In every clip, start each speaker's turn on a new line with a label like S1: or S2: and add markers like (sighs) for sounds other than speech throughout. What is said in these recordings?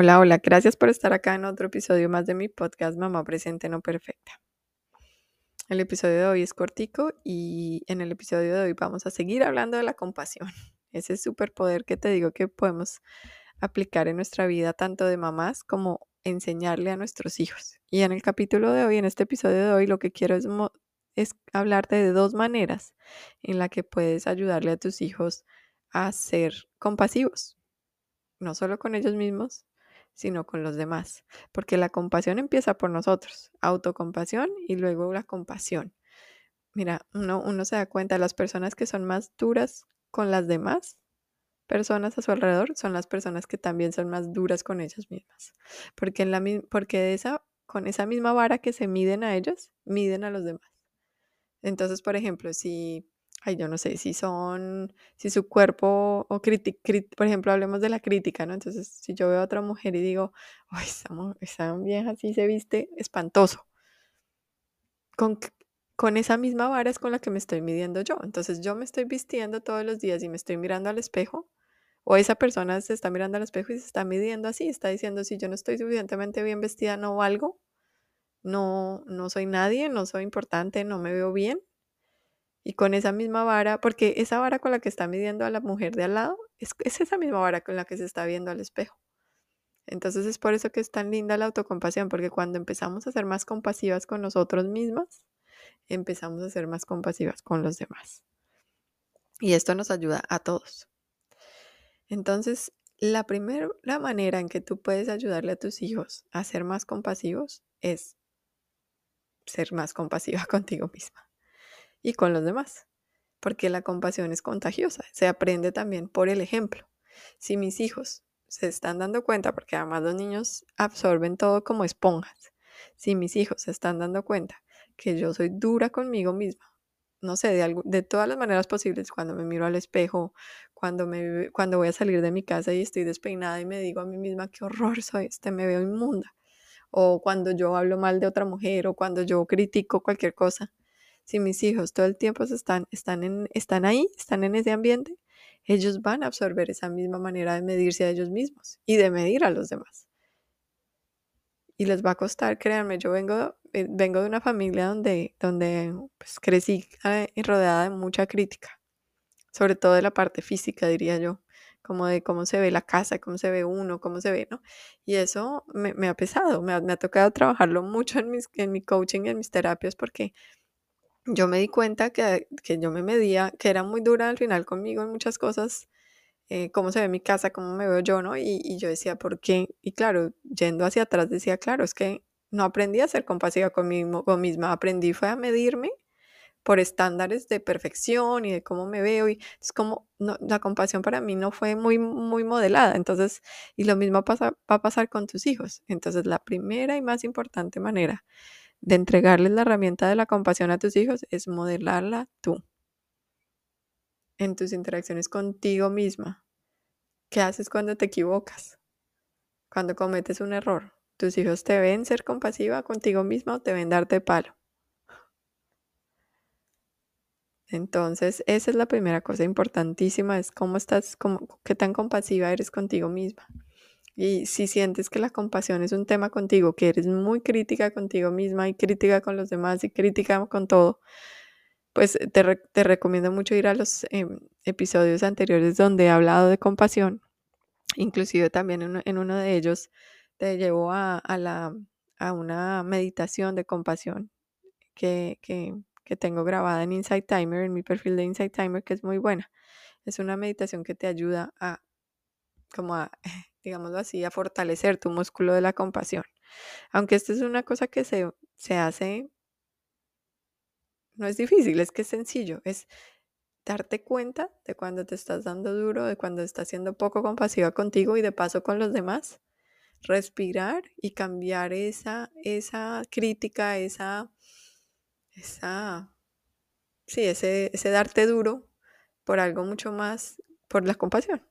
S1: Hola, hola, gracias por estar acá en otro episodio más de mi podcast Mamá Presente No Perfecta. El episodio de hoy es cortico y en el episodio de hoy vamos a seguir hablando de la compasión, (laughs) ese superpoder que te digo que podemos aplicar en nuestra vida tanto de mamás como enseñarle a nuestros hijos. Y en el capítulo de hoy, en este episodio de hoy, lo que quiero es, es hablarte de dos maneras en la que puedes ayudarle a tus hijos a ser compasivos, no solo con ellos mismos, sino con los demás. Porque la compasión empieza por nosotros, autocompasión y luego la compasión. Mira, uno, uno se da cuenta, las personas que son más duras con las demás personas a su alrededor son las personas que también son más duras con ellas mismas. Porque, en la, porque esa, con esa misma vara que se miden a ellos, miden a los demás. Entonces, por ejemplo, si ay, yo no sé si son, si su cuerpo, o por ejemplo, hablemos de la crítica, ¿no? Entonces, si yo veo a otra mujer y digo, (laughs) ay, esa, esa vieja así se viste espantoso, con, con esa misma vara es con la que me estoy midiendo yo. Entonces, yo me estoy vistiendo todos los días y me estoy mirando al espejo, o esa persona se está mirando al espejo y se está midiendo así, está diciendo, si yo no estoy suficientemente bien vestida, no valgo, no, no soy nadie, no soy importante, no me veo bien. Y con esa misma vara, porque esa vara con la que está midiendo a la mujer de al lado, es, esa misma vara con la que se está viendo al espejo. Entonces es por eso que es tan linda la autocompasión, porque cuando empezamos a ser más compasivas con nosotros mismas, empezamos a ser más compasivas con los demás. Y esto nos ayuda a todos. Entonces, la primera manera en que tú puedes ayudarle a tus hijos a ser más compasivos es ser más compasiva (laughs) contigo misma y con los demás, porque la compasión es contagiosa, se aprende también por el ejemplo. Si mis hijos se están dando cuenta, porque además los niños absorben todo como esponjas, si mis hijos se están dando cuenta que yo soy dura conmigo misma, no sé, de, de todas las maneras posibles, cuando me miro al espejo, cuando, me, cuando voy a salir de mi casa y estoy despeinada y me digo a mí misma, qué horror soy, este, me veo inmunda, o cuando yo hablo mal de otra mujer, o cuando yo critico cualquier cosa, si mis hijos todo el tiempo están, están, en, están ahí, están en ese ambiente, ellos van a absorber esa misma manera de medirse a ellos mismos y de medir a los demás. Y les va a costar, créanme, yo vengo, eh, vengo de una familia donde, donde pues, crecí eh, rodeada de mucha crítica, sobre todo de la parte física, diría yo, como de cómo se ve la casa, cómo se ve uno, cómo se ve, ¿no? Y eso me, ha pesado, me ha, me ha, tocado trabajarlo mucho en, mis, en mi coaching, en mis terapias, porque yo me di cuenta que, yo me medía, que era muy dura al final conmigo en muchas cosas, eh, cómo se ve mi casa, cómo me veo yo, ¿no? Y, yo decía, ¿por qué? Y claro, yendo hacia atrás decía, claro, es que no aprendí a ser compasiva conmigo, misma, aprendí fue a medirme por estándares de perfección y de cómo me veo y es como la compasión para mí no fue muy muy modelada entonces y lo mismo pasa, va a pasar con tus hijos entonces la primera y más importante manera de entregarles la herramienta de la compasión a tus hijos es modelarla tú. En tus interacciones contigo misma. ¿Qué haces cuando te equivocas? Cuando cometes un error. ¿Tus hijos te ven ser compasiva contigo misma o te ven darte palo? Entonces, esa es la primera cosa importantísima, es cómo estás, cómo, qué tan compasiva eres contigo misma. Y si sientes que la compasión es un tema contigo, que eres muy crítica contigo misma y crítica con los demás y crítica con todo, pues te, recomiendo mucho ir a los em, episodios anteriores donde he hablado de compasión. Inclusive también en, uno de ellos te llevo a, la, a una meditación de compasión que, que, que tengo grabada en Insight Timer, en mi perfil de Insight Timer, que es muy buena. Es una meditación que te ayuda a como a (laughs) digámoslo así, a fortalecer tu músculo de la compasión. Aunque esto es una cosa que se, se hace, no es difícil, es que es sencillo, es darte cuenta de cuando te estás dando duro, de cuando estás siendo poco compasiva contigo y de paso con los demás, respirar y cambiar esa, esa crítica, esa, esa, sí, ese, ese darte duro por algo mucho más, por la compasión.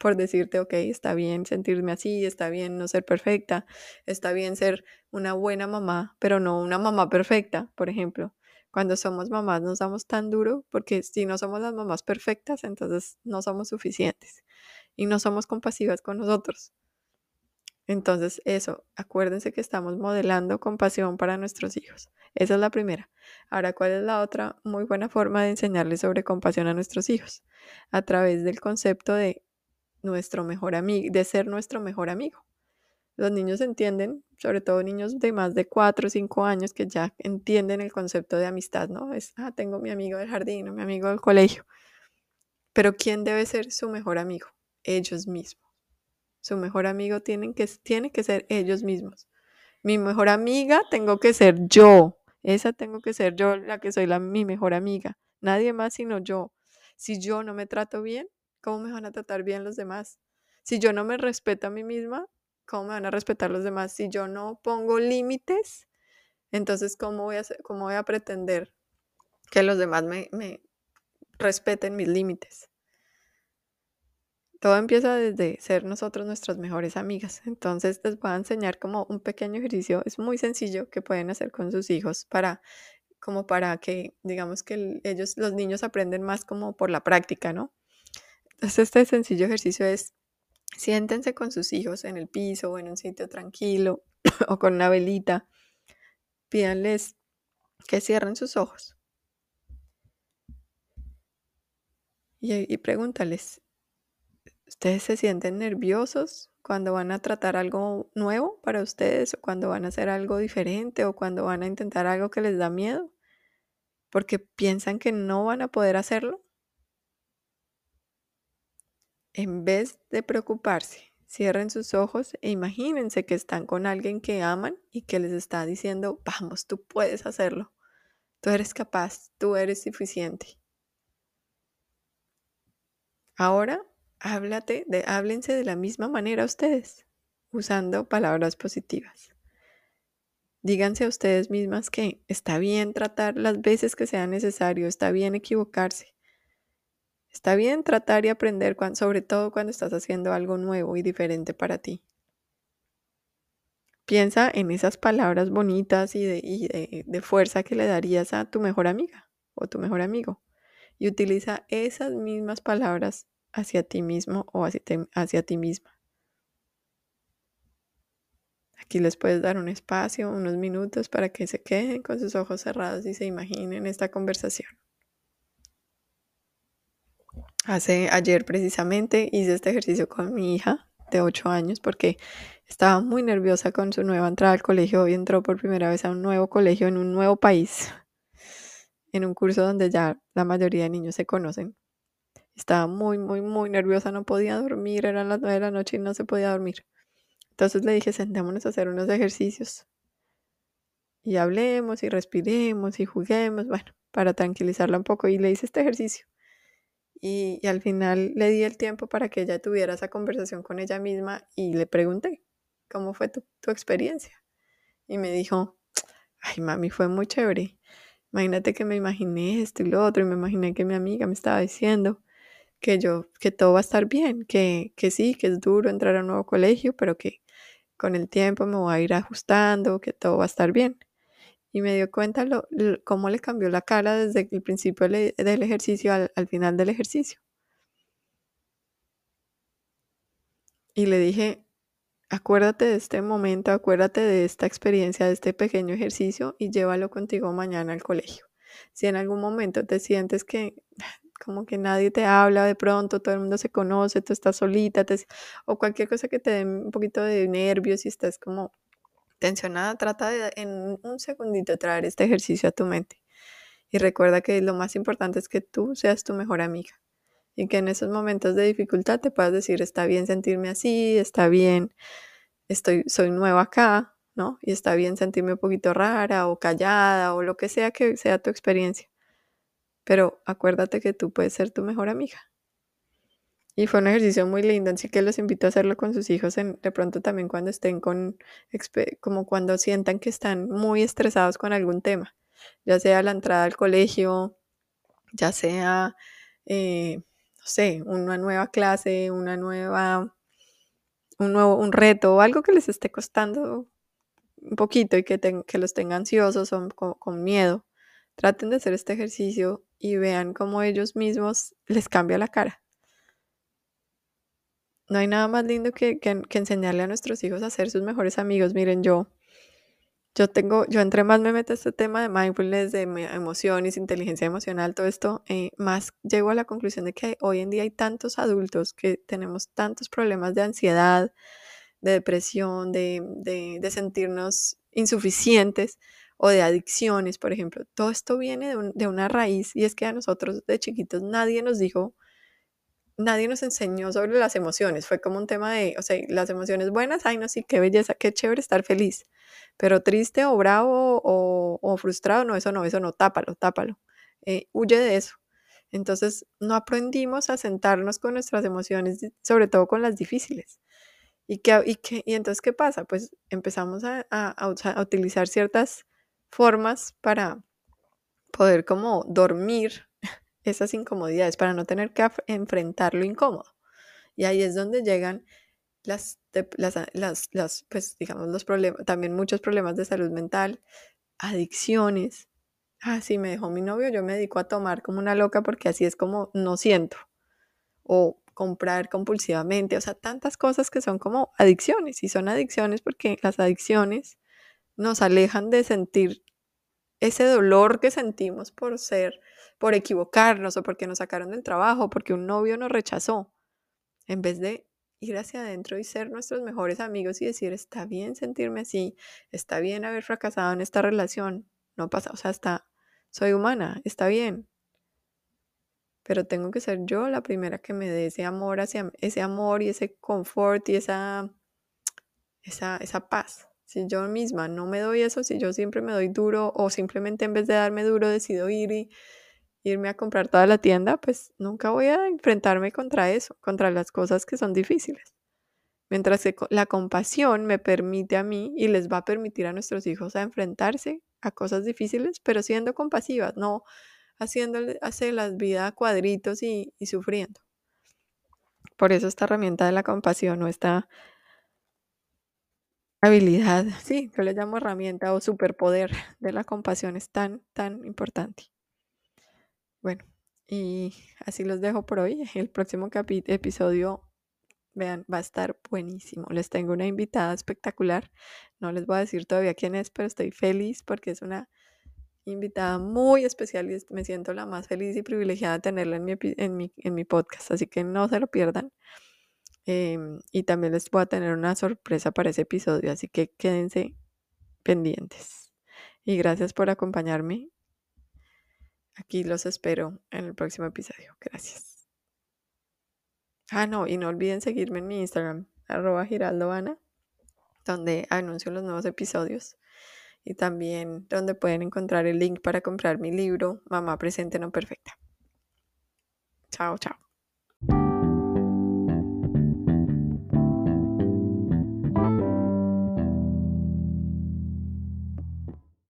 S1: Por decirte, ok, está bien sentirme así, está bien no ser perfecta, está bien ser una buena mamá, pero no una mamá perfecta, por ejemplo. Cuando somos mamás nos damos tan duro porque si no somos las mamás perfectas, entonces no somos suficientes y no somos compasivas con nosotros. Entonces, eso, acuérdense que estamos modelando compasión para nuestros hijos. Esa es la primera. Ahora, ¿cuál es la otra muy buena forma de enseñarles sobre compasión a nuestros hijos? A través del concepto de nuestro mejor amigo, de ser nuestro mejor amigo. Los niños entienden, sobre todo niños de más de 4 o 5 años que ya entienden el concepto de amistad, ¿no? Es, ah, tengo mi amigo del jardín o mi amigo del colegio. Pero ¿quién debe ser su mejor amigo? Ellos mismos. Su mejor amigo tienen que, tiene que ser ellos mismos. Mi mejor amiga tengo que ser yo. Esa tengo que ser yo la que soy la, mi mejor amiga. Nadie más sino yo. Si yo no me trato bien, ¿cómo me van a tratar bien los demás? Si yo no me respeto a mí misma, ¿cómo me van a respetar los demás? Si yo no pongo límites, entonces ¿cómo voy a, cómo voy a pretender que los demás me, respeten mis límites? Todo empieza desde ser nosotros nuestras mejores amigas. Entonces les voy a enseñar como un pequeño ejercicio, es muy sencillo que pueden hacer con sus hijos para como para que digamos que ellos los niños aprenden más como por la práctica, ¿no? Este sencillo ejercicio es siéntense con sus hijos en el piso o en un sitio tranquilo (clears throat) o con una velita. Pídanles que cierren sus ojos. Y, y pregúntales, ¿Ustedes se sienten nerviosos cuando van a tratar algo nuevo para ustedes o cuando van a hacer algo diferente o cuando van a intentar algo que les da miedo? Porque piensan que no van a poder hacerlo. En vez de preocuparse, cierren sus ojos e imagínense que están con alguien que aman y que les está diciendo, vamos, tú puedes hacerlo. Tú eres capaz, tú eres suficiente. Ahora háblate de, háblense de la misma manera ustedes, usando palabras positivas. Díganse a ustedes mismas que está bien tratar las veces que sea necesario, está bien equivocarse. Está bien tratar y aprender, sobre todo cuando estás haciendo algo nuevo y diferente para ti. Piensa en esas palabras bonitas y, de, fuerza que le darías a tu mejor amiga o tu mejor amigo. Y utiliza esas mismas palabras hacia ti mismo o hacia, hacia ti misma. Aquí les puedes dar un espacio, unos minutos para que se queden con sus ojos cerrados y se imaginen esta conversación. Hace ayer precisamente hice este ejercicio con mi hija de 8 años porque estaba muy nerviosa con su nueva entrada al colegio. Hoy entró por primera vez a un nuevo colegio en un nuevo país, (laughs) en un curso donde ya la mayoría de niños se conocen. Estaba muy, muy, muy nerviosa, no podía dormir, eran las nueve de la noche y no se podía dormir. Entonces le dije, sentémonos a hacer unos ejercicios. Y hablemos y respiremos y juguemos, bueno, para tranquilizarla un poco. Y le hice este ejercicio. Y, al final le di el tiempo para que ella tuviera esa conversación con ella misma y le pregunté, ¿cómo fue tu, tu experiencia? Y me dijo, ay mami, fue muy chévere. Imagínate que me imaginé esto y lo otro y me imaginé que mi amiga me estaba diciendo que yo, que todo va a estar bien, que, que sí, que es duro entrar a un nuevo colegio, pero que con el tiempo me voy a ir ajustando, que todo va a estar bien. Y me dio cuenta lo, cómo le cambió la cara desde el principio del ejercicio al, al final del ejercicio. Y le dije, acuérdate de este momento, acuérdate de esta experiencia, de este pequeño ejercicio y llévalo contigo mañana al colegio. Si en algún momento te sientes que (sighs) como que nadie te habla de pronto, todo el mundo se conoce, tú estás solita, o cualquier cosa que te dé un poquito de nervios y estás como tensionada, trata de en un segundito traer este ejercicio a tu mente. Y recuerda que lo más importante es que tú seas tu mejor amiga y que en esos momentos de dificultad te puedas decir, está bien sentirme así, está bien, estoy, soy nueva acá, ¿no? Y está bien sentirme un poquito rara o callada o lo que sea que sea tu experiencia pero acuérdate que tú puedes ser tu mejor amiga. Y fue un ejercicio muy lindo, así que los invito a hacerlo con sus hijos de pronto también cuando estén con, como cuando sientan que están muy estresados con algún tema, ya sea la entrada al colegio, ya sea, eh, no sé, una nueva clase, una nueva, un nuevo, un reto o algo que les esté costando un poquito y que, que los tenga ansiosos o con miedo. Traten de hacer este ejercicio y vean cómo ellos mismos les cambia la cara. No hay nada más lindo que, que, enseñarle a nuestros hijos a ser sus mejores amigos. Miren, yo yo tengo, yo entre más me meto a este tema de mindfulness, de emociones, inteligencia emocional, todo esto, eh, más llego a la conclusión de que hoy en día hay tantos adultos que tenemos tantos problemas de ansiedad, de depresión, de, de, sentirnos insuficientes o de adicciones, por ejemplo. Todo esto viene de, de una raíz y es que a nosotros de chiquitos nadie nos dijo nadie nos enseñó sobre las emociones. Fue como un tema de, o sea, las emociones buenas, ay, no, sí, qué belleza, qué chévere estar feliz. Pero triste o bravo o, frustrado, no, eso no, eso no, tápalo, tápalo. Eh, huye de eso. Entonces, no aprendimos a sentarnos con nuestras emociones, sobre todo con las difíciles. ¿Y, qué, y, qué, y entonces, ¿qué pasa? Pues empezamos a, a, a utilizar ciertas formas para poder como dormir esas incomodidades, para no tener que enfrentar lo incómodo. Y ahí es donde llegan las, las, las, pues digamos, los problemas, también muchos problemas de salud mental, adicciones. Ah, sí, me dejó mi novio, yo me dedico a tomar como una loca porque así es como no siento. O comprar compulsivamente, o sea, tantas cosas que son como adicciones. Y son adicciones porque las adicciones nos alejan de sentir ese dolor que sentimos por ser, por equivocarnos o porque nos sacaron del trabajo, porque un novio nos rechazó, en vez de ir hacia adentro y ser nuestros mejores amigos y decir, está bien sentirme así, está bien haber fracasado en esta relación, no pasa, o sea, está, soy humana, está bien. Pero tengo que ser yo la primera que me dé ese amor ese amor y ese confort y esa, esa, esa paz. Si yo misma no me doy eso, si yo siempre me doy duro o simplemente en vez de darme duro decido ir y irme a comprar toda la tienda, pues nunca voy a enfrentarme contra eso, contra las cosas que son difíciles. Mientras que la compasión me permite a mí y les va a permitir a nuestros hijos a enfrentarse a cosas difíciles, pero siendo compasivas, no haciéndole hacer la vida a cuadritos y, y sufriendo. Por eso esta herramienta de la compasión o esta habilidad, sí, yo le llamo herramienta o superpoder de la compasión es tan, tan importante. Bueno, y así los dejo por hoy. El próximo episodio, vean, va a estar buenísimo. Les tengo una invitada espectacular. No les voy a decir todavía quién es, pero estoy feliz porque es una invitada muy especial y me siento la más feliz y privilegiada de tenerla en mi, en mi, en mi podcast. Así que no se lo pierdan. Em, y también les voy a tener una sorpresa para ese episodio, así que quédense pendientes. Y gracias por acompañarme. Aquí los espero en el próximo episodio. Gracias. Ah, no, y no olviden seguirme en mi Instagram, arroba giraldovana, donde anuncio los nuevos episodios. Y también donde pueden encontrar el link para comprar mi libro, Mamá Presente No Perfecta. Chao, chao.